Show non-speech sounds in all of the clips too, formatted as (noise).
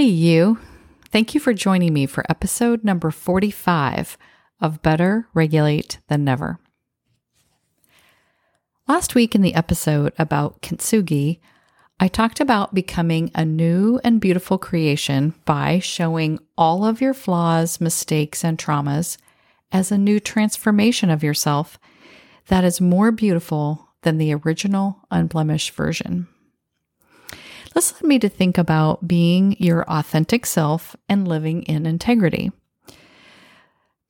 Hey, you. Thank you for joining me for episode number 45 of Better Regulate Than Never. Last week in the episode about kintsugi, I talked about becoming a new and beautiful creation by showing all of your flaws, mistakes, and traumas as a new transformation of yourself that is more beautiful than the original unblemished version. This led me to think about being your authentic self and living in integrity.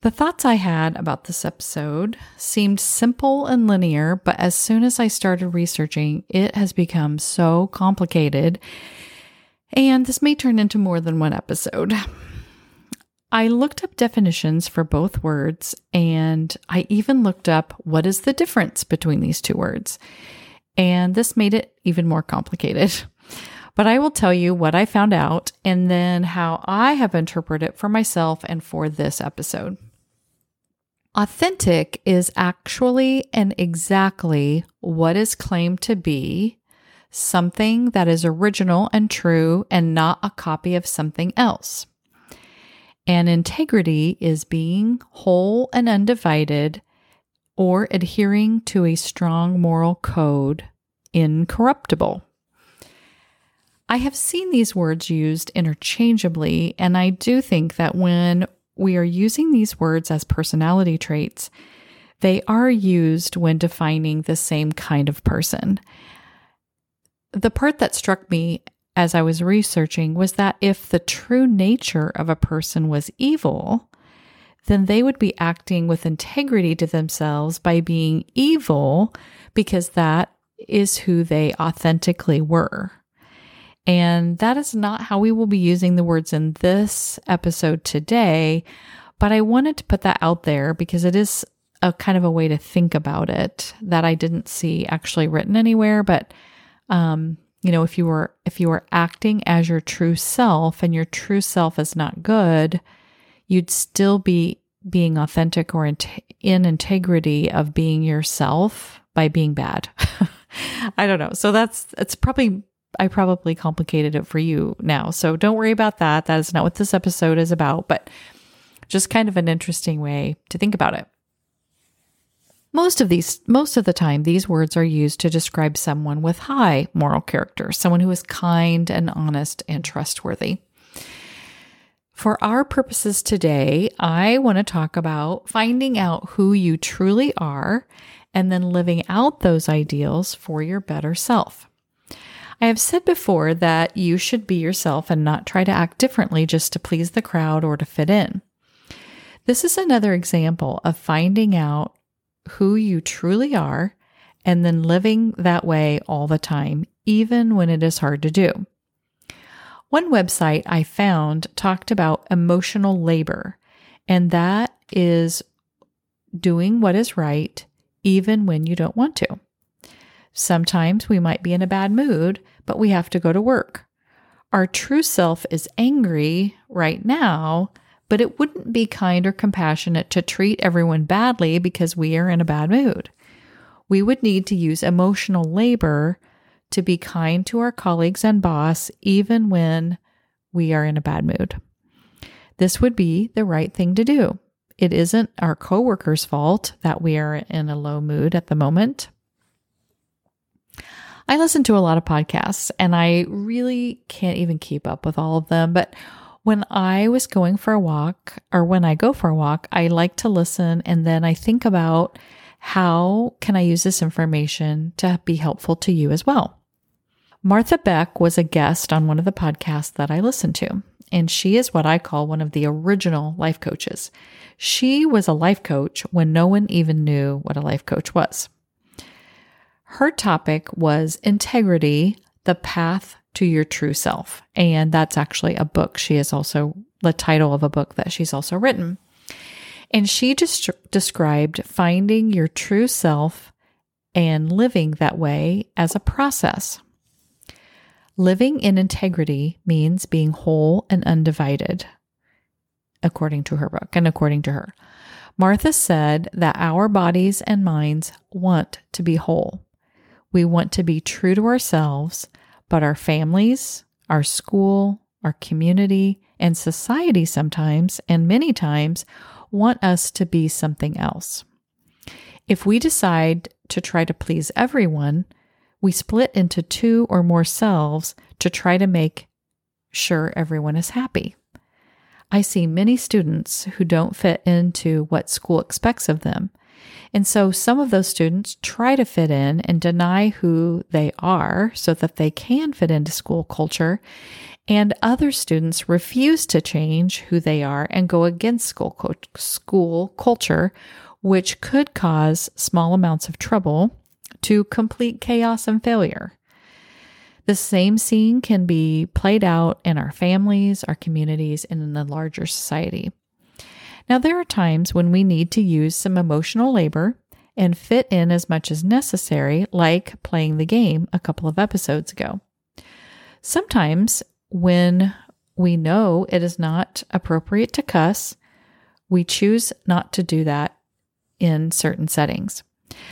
The thoughts I had about this episode seemed simple and linear, but as soon as I started researching, it has become so complicated. And this may turn into more than one episode. I looked up definitions for both words, and I even looked up what is the difference between these two words. And this made it even more complicated. (laughs) But I will tell you what I found out and then how I have interpreted it for myself and for this episode. Authentic is actually and exactly what is claimed to be something that is original and true and not a copy of something else. And integrity is being whole and undivided or adhering to a strong moral code, incorruptible. I have seen these words used interchangeably, and I do think that when we are using these words as personality traits, they are used when defining the same kind of person. The part that struck me as I was researching was that if the true nature of a person was evil, then they would be acting with integrity to themselves by being evil because that is who they authentically were. And that is not how we will be using the words in this episode today. But I wanted to put that out there because it is a kind of a way to think about it that I didn't see actually written anywhere. But, um, you know, if you were if you were acting as your true self and your true self is not good, you'd still be being authentic or in, in integrity of being yourself by being bad. (laughs) I don't know. So that's it's probably I probably complicated it for you now. So don't worry about that. That is not what this episode is about, but just kind of an interesting way to think about it. Most of these most of the time these words are used to describe someone with high moral character, someone who is kind and honest and trustworthy. For our purposes today, I want to talk about finding out who you truly are and then living out those ideals for your better self. I have said before that you should be yourself and not try to act differently just to please the crowd or to fit in. This is another example of finding out who you truly are and then living that way all the time, even when it is hard to do. One website I found talked about emotional labor, and that is doing what is right even when you don't want to. Sometimes we might be in a bad mood, but we have to go to work. Our true self is angry right now, but it wouldn't be kind or compassionate to treat everyone badly because we are in a bad mood. We would need to use emotional labor to be kind to our colleagues and boss, even when we are in a bad mood. This would be the right thing to do. It isn't our coworkers' fault that we are in a low mood at the moment. I listen to a lot of podcasts and I really can't even keep up with all of them. But when I was going for a walk or when I go for a walk, I like to listen and then I think about how can I use this information to be helpful to you as well. Martha Beck was a guest on one of the podcasts that I listened to, and she is what I call one of the original life coaches. She was a life coach when no one even knew what a life coach was. Her topic was integrity, the path to your true self. And that's actually a book. She is also the title of a book that she's also written. And she just described finding your true self and living that way as a process. Living in integrity means being whole and undivided, according to her book and according to her. Martha said that our bodies and minds want to be whole. We want to be true to ourselves, but our families, our school, our community, and society sometimes, and many times, want us to be something else. If we decide to try to please everyone, we split into two or more selves to try to make sure everyone is happy. I see many students who don't fit into what school expects of them. And so some of those students try to fit in and deny who they are so that they can fit into school culture. And other students refuse to change who they are and go against school, school culture, which could cause small amounts of trouble to complete chaos and failure. The same scene can be played out in our families, our communities, and in the larger society. Now, there are times when we need to use some emotional labor and fit in as much as necessary, like playing the game a couple of episodes ago. Sometimes, when we know it is not appropriate to cuss, we choose not to do that in certain settings.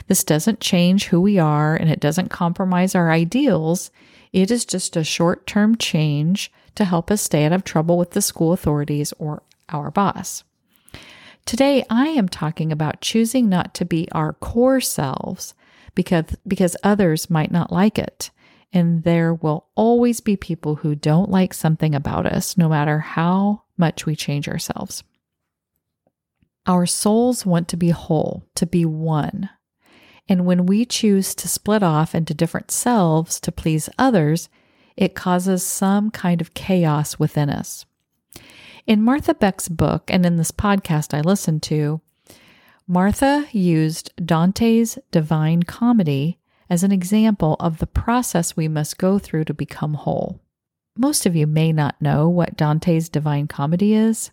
This doesn't change who we are and it doesn't compromise our ideals. It is just a short term change to help us stay out of trouble with the school authorities or our boss. Today, I am talking about choosing not to be our core selves because, because others might not like it. And there will always be people who don't like something about us, no matter how much we change ourselves. Our souls want to be whole, to be one. And when we choose to split off into different selves to please others, it causes some kind of chaos within us. In Martha Beck's book and in this podcast I listened to, Martha used Dante's Divine Comedy as an example of the process we must go through to become whole. Most of you may not know what Dante's Divine Comedy is.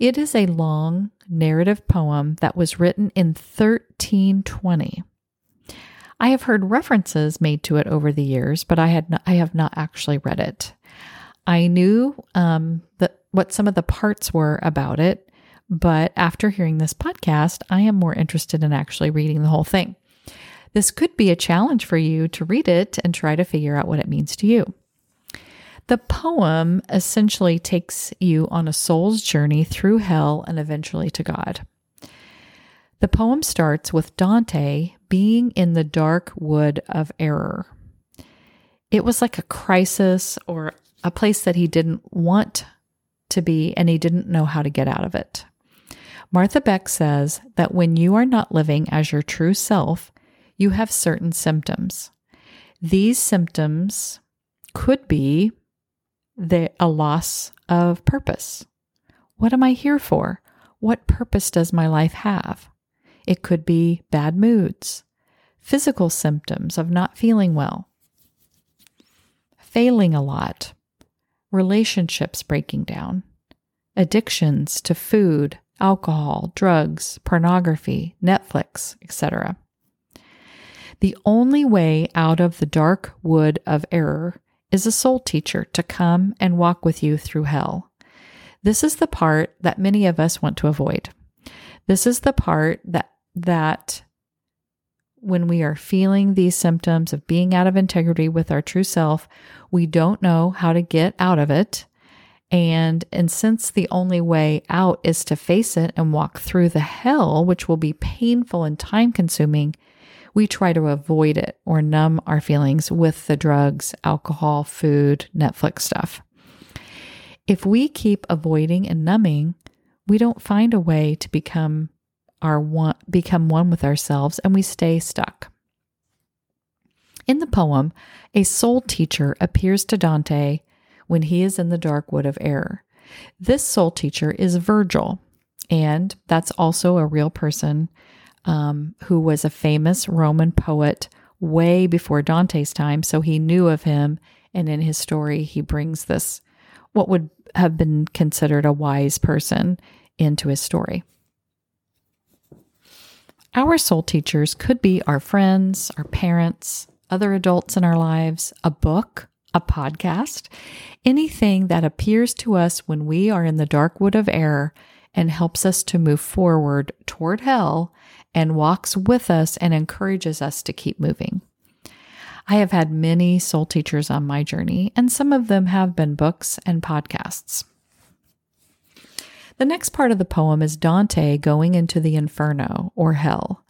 It is a long narrative poem that was written in 1320. I have heard references made to it over the years, but I had not, I have not actually read it. I knew um, that what some of the parts were about it, but after hearing this podcast, I am more interested in actually reading the whole thing. This could be a challenge for you to read it and try to figure out what it means to you. The poem essentially takes you on a soul's journey through hell and eventually to God. The poem starts with Dante being in the dark wood of error. It was like a crisis or a place that he didn't want to be and he didn't know how to get out of it. Martha Beck says that when you are not living as your true self, you have certain symptoms. These symptoms could be the, a loss of purpose. What am I here for? What purpose does my life have? It could be bad moods, physical symptoms of not feeling well, failing a lot, relationships breaking down, addictions to food, alcohol, drugs, pornography, Netflix, etc. The only way out of the dark wood of error is a soul teacher to come and walk with you through hell. This is the part that many of us want to avoid. This is the part that that when we are feeling these symptoms of being out of integrity with our true self, we don't know how to get out of it. And, and since the only way out is to face it and walk through the hell, which will be painful and time consuming, we try to avoid it or numb our feelings with the drugs, alcohol, food, Netflix stuff. If we keep avoiding and numbing, we don't find a way to become our one become one with ourselves and we stay stuck. In the poem, a soul teacher appears to Dante when he is in the dark wood of error. This soul teacher is Virgil, and that's also a real person um, who was a famous Roman poet way before Dante's time. So he knew of him, and in his story, he brings this, what would have been considered a wise person, into his story. Our soul teachers could be our friends, our parents, other adults in our lives, a book, a podcast, anything that appears to us when we are in the dark wood of error and helps us to move forward toward hell and walks with us and encourages us to keep moving. I have had many soul teachers on my journey, and some of them have been books and podcasts. The next part of the poem is Dante going into the inferno or hell.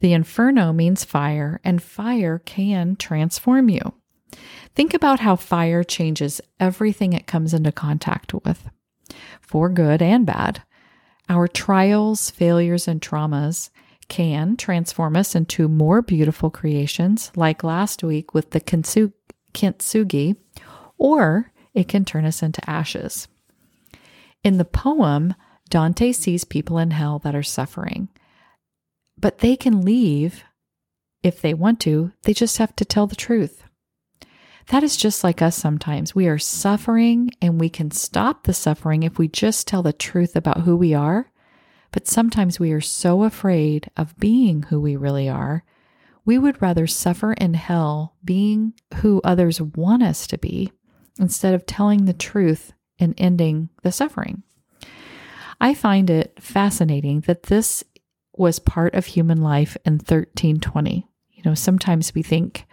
The inferno means fire, and fire can transform you. Think about how fire changes everything it comes into contact with, for good and bad. Our trials, failures, and traumas can transform us into more beautiful creations, like last week with the kintsugi, or it can turn us into ashes. In the poem, Dante sees people in hell that are suffering, but they can leave if they want to, they just have to tell the truth. That is just like us sometimes. We are suffering and we can stop the suffering if we just tell the truth about who we are. But sometimes we are so afraid of being who we really are, we would rather suffer in hell being who others want us to be instead of telling the truth and ending the suffering. I find it fascinating that this was part of human life in 1320. You know, sometimes we think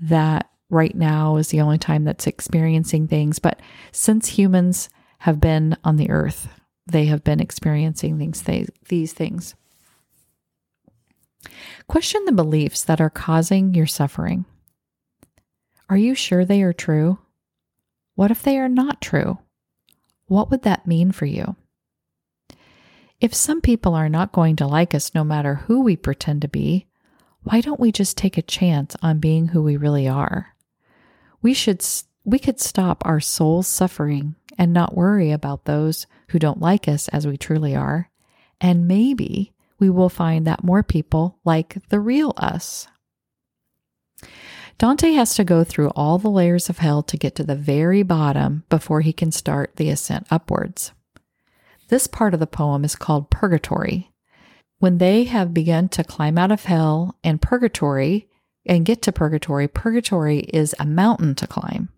that right now is the only time that's experiencing things, but since humans have been on the earth, they have been experiencing these, these things. Question the beliefs that are causing your suffering. Are you sure they are true? What if they are not true? What would that mean for you? If some people are not going to like us no matter who we pretend to be, why don't we just take a chance on being who we really are? We should we could stop our soul's suffering and not worry about those who don't like us as we truly are, and maybe we will find that more people like the real us. Dante has to go through all the layers of hell to get to the very bottom before he can start the ascent upwards. This part of the poem is called Purgatory. When they have begun to climb out of hell and purgatory and get to purgatory, purgatory is a mountain to climb.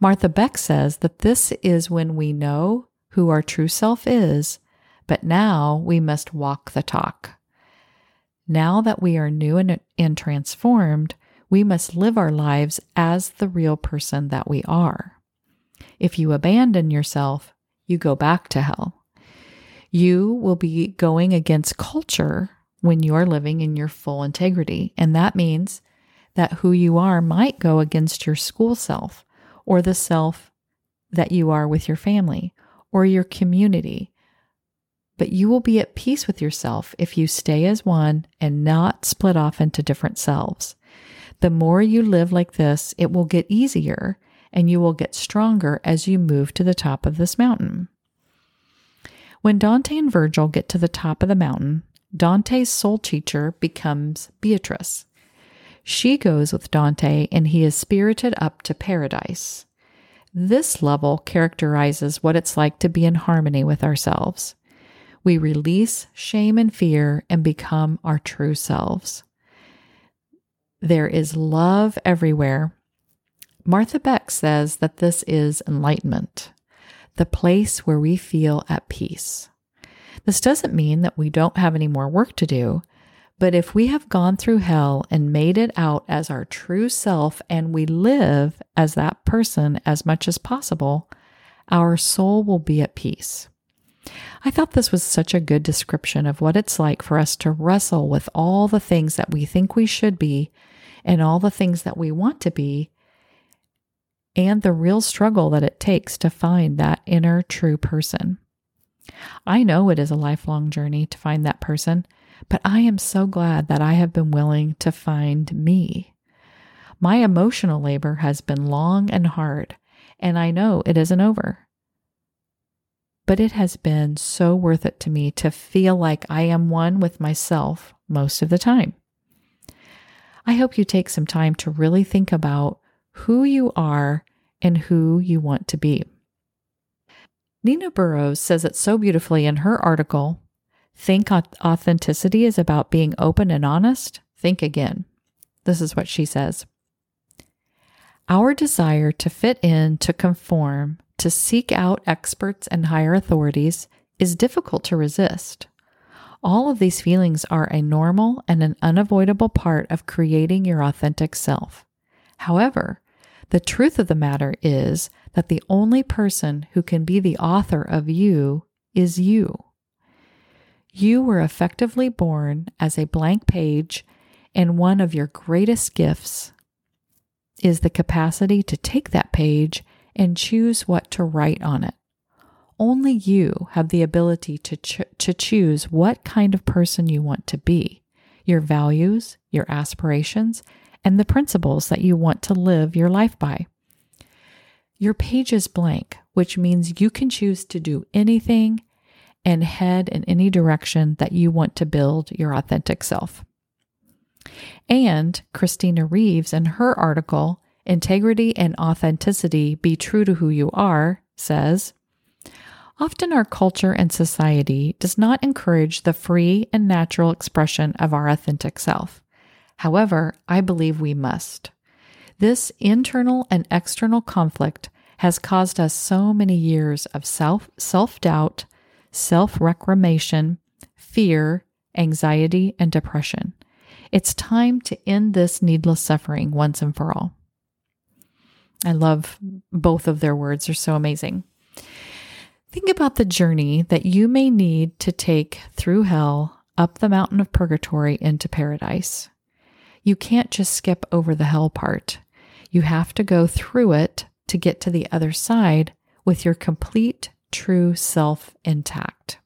Martha Beck says that this is when we know who our true self is, but now we must walk the talk. Now that we are new and, and transformed, we must live our lives as the real person that we are. If you abandon yourself, you go back to hell. You will be going against culture when you are living in your full integrity. And that means that who you are might go against your school self or the self that you are with your family or your community. But you will be at peace with yourself if you stay as one and not split off into different selves. The more you live like this, it will get easier and you will get stronger as you move to the top of this mountain. When Dante and Virgil get to the top of the mountain, Dante's soul teacher becomes Beatrice. She goes with Dante and he is spirited up to paradise. This level characterizes what it's like to be in harmony with ourselves. We release shame and fear and become our true selves. There is love everywhere. Martha Beck says that this is enlightenment the place where we feel at peace. This doesn't mean that we don't have any more work to do, but if we have gone through hell and made it out as our true self and we live as that person as much as possible, our soul will be at peace. I thought this was such a good description of what it's like for us to wrestle with all the things that we think we should be and all the things that we want to be and the real struggle that it takes to find that inner true person. I know it is a lifelong journey to find that person, but I am so glad that I have been willing to find me. My emotional labor has been long and hard, and I know it isn't over. But it has been so worth it to me to feel like I am one with myself most of the time. I hope you take some time to really think about who you are and who you want to be. Nina Burrows says it so beautifully in her article Think authenticity is about being open and honest? Think again. This is what she says Our desire to fit in, to conform, to seek out experts and higher authorities is difficult to resist. All of these feelings are a normal and an unavoidable part of creating your authentic self. However, the truth of the matter is that the only person who can be the author of you is you. You were effectively born as a blank page, and one of your greatest gifts is the capacity to take that page and choose what to write on it. Only you have the ability to, ch- to choose what kind of person you want to be, your values, your aspirations, and the principles that you want to live your life by. Your page is blank, which means you can choose to do anything and head in any direction that you want to build your authentic self. And Christina Reeves, in her article, Integrity and Authenticity Be True to Who You Are, says, Often our culture and society does not encourage the free and natural expression of our authentic self. However, I believe we must. This internal and external conflict has caused us so many years of self self doubt, self reclamation, fear, anxiety, and depression. It's time to end this needless suffering once and for all. I love both of their words, they're so amazing. Think about the journey that you may need to take through hell, up the mountain of purgatory into paradise you can't just skip over the hell part. You have to go through it to get to the other side with your complete true self intact.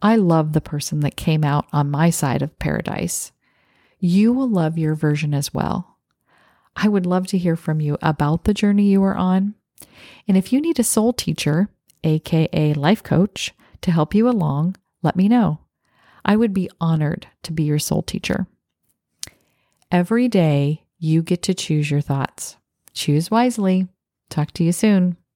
I love the person that came out on my side of paradise. You will love your version as well. I would love to hear from you about the journey you are on. And if you need a soul teacher, aka life coach, to help you along, let me know. I would be honored to be your soul teacher. Every day, you get to choose your thoughts. Choose wisely. Talk to you soon.